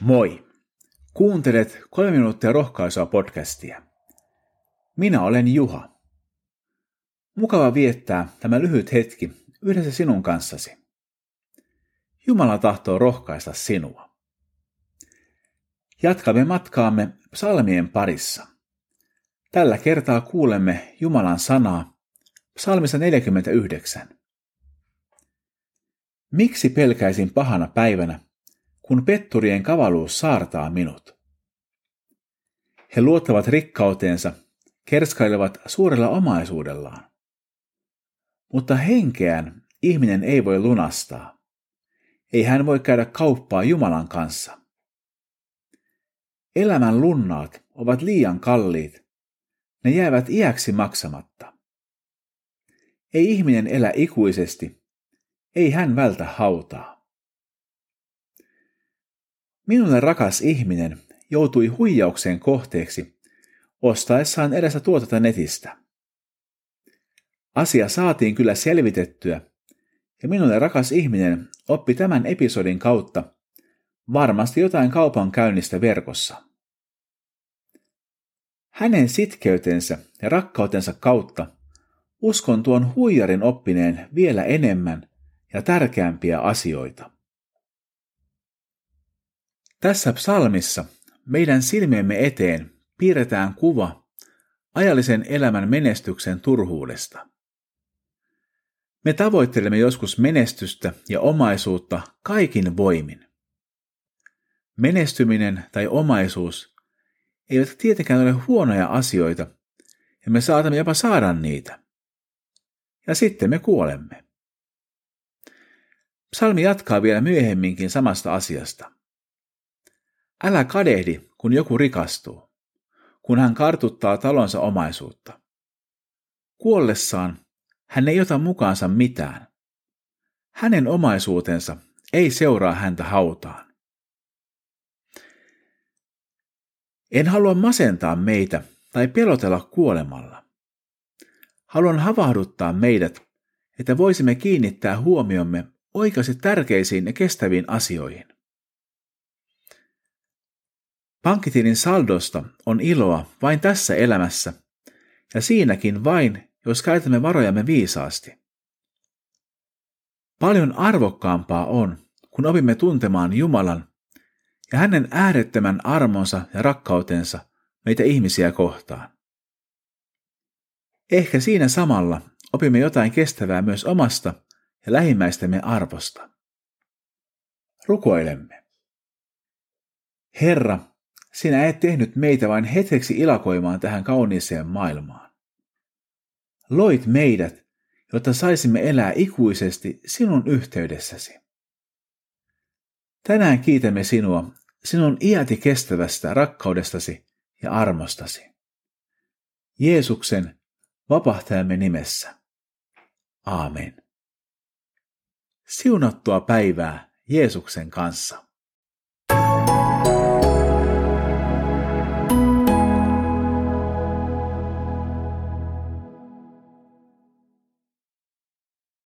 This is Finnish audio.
Moi! Kuuntelet kolme minuuttia rohkaisua podcastia. Minä olen Juha. Mukava viettää tämä lyhyt hetki yhdessä sinun kanssasi. Jumala tahtoo rohkaista sinua. Jatkamme matkaamme psalmien parissa. Tällä kertaa kuulemme Jumalan sanaa psalmissa 49. Miksi pelkäisin pahana päivänä, kun petturien kavaluus saartaa minut. He luottavat rikkauteensa, kerskailevat suurella omaisuudellaan. Mutta henkeään ihminen ei voi lunastaa. Ei hän voi käydä kauppaa Jumalan kanssa. Elämän lunnaat ovat liian kalliit. Ne jäävät iäksi maksamatta. Ei ihminen elä ikuisesti. Ei hän vältä hautaa. Minulle rakas ihminen joutui huijauksen kohteeksi ostaessaan erästä tuotetta netistä. Asia saatiin kyllä selvitettyä, ja minulle rakas ihminen oppi tämän episodin kautta varmasti jotain kaupan käynnistä verkossa. Hänen sitkeytensä ja rakkautensa kautta uskon tuon huijarin oppineen vielä enemmän ja tärkeämpiä asioita. Tässä psalmissa meidän silmiemme eteen piirretään kuva ajallisen elämän menestyksen turhuudesta. Me tavoittelemme joskus menestystä ja omaisuutta kaikin voimin. Menestyminen tai omaisuus eivät tietenkään ole huonoja asioita, ja me saatamme jopa saada niitä. Ja sitten me kuolemme. Psalmi jatkaa vielä myöhemminkin samasta asiasta. Älä kadehdi, kun joku rikastuu, kun hän kartuttaa talonsa omaisuutta. Kuollessaan hän ei ota mukaansa mitään. Hänen omaisuutensa ei seuraa häntä hautaan. En halua masentaa meitä tai pelotella kuolemalla. Haluan havahduttaa meidät, että voisimme kiinnittää huomiomme oikeasti tärkeisiin ja kestäviin asioihin. Pankkitilin saldosta on iloa vain tässä elämässä, ja siinäkin vain, jos käytämme varojamme viisaasti. Paljon arvokkaampaa on, kun opimme tuntemaan Jumalan ja hänen äärettömän armonsa ja rakkautensa meitä ihmisiä kohtaan. Ehkä siinä samalla opimme jotain kestävää myös omasta ja lähimmäistämme arvosta. Rukoilemme. Herra, sinä et tehnyt meitä vain hetkeksi ilakoimaan tähän kauniiseen maailmaan. Loit meidät, jotta saisimme elää ikuisesti sinun yhteydessäsi. Tänään kiitämme sinua sinun iäti kestävästä rakkaudestasi ja armostasi. Jeesuksen vapahtajamme nimessä. Aamen. Siunattua päivää Jeesuksen kanssa.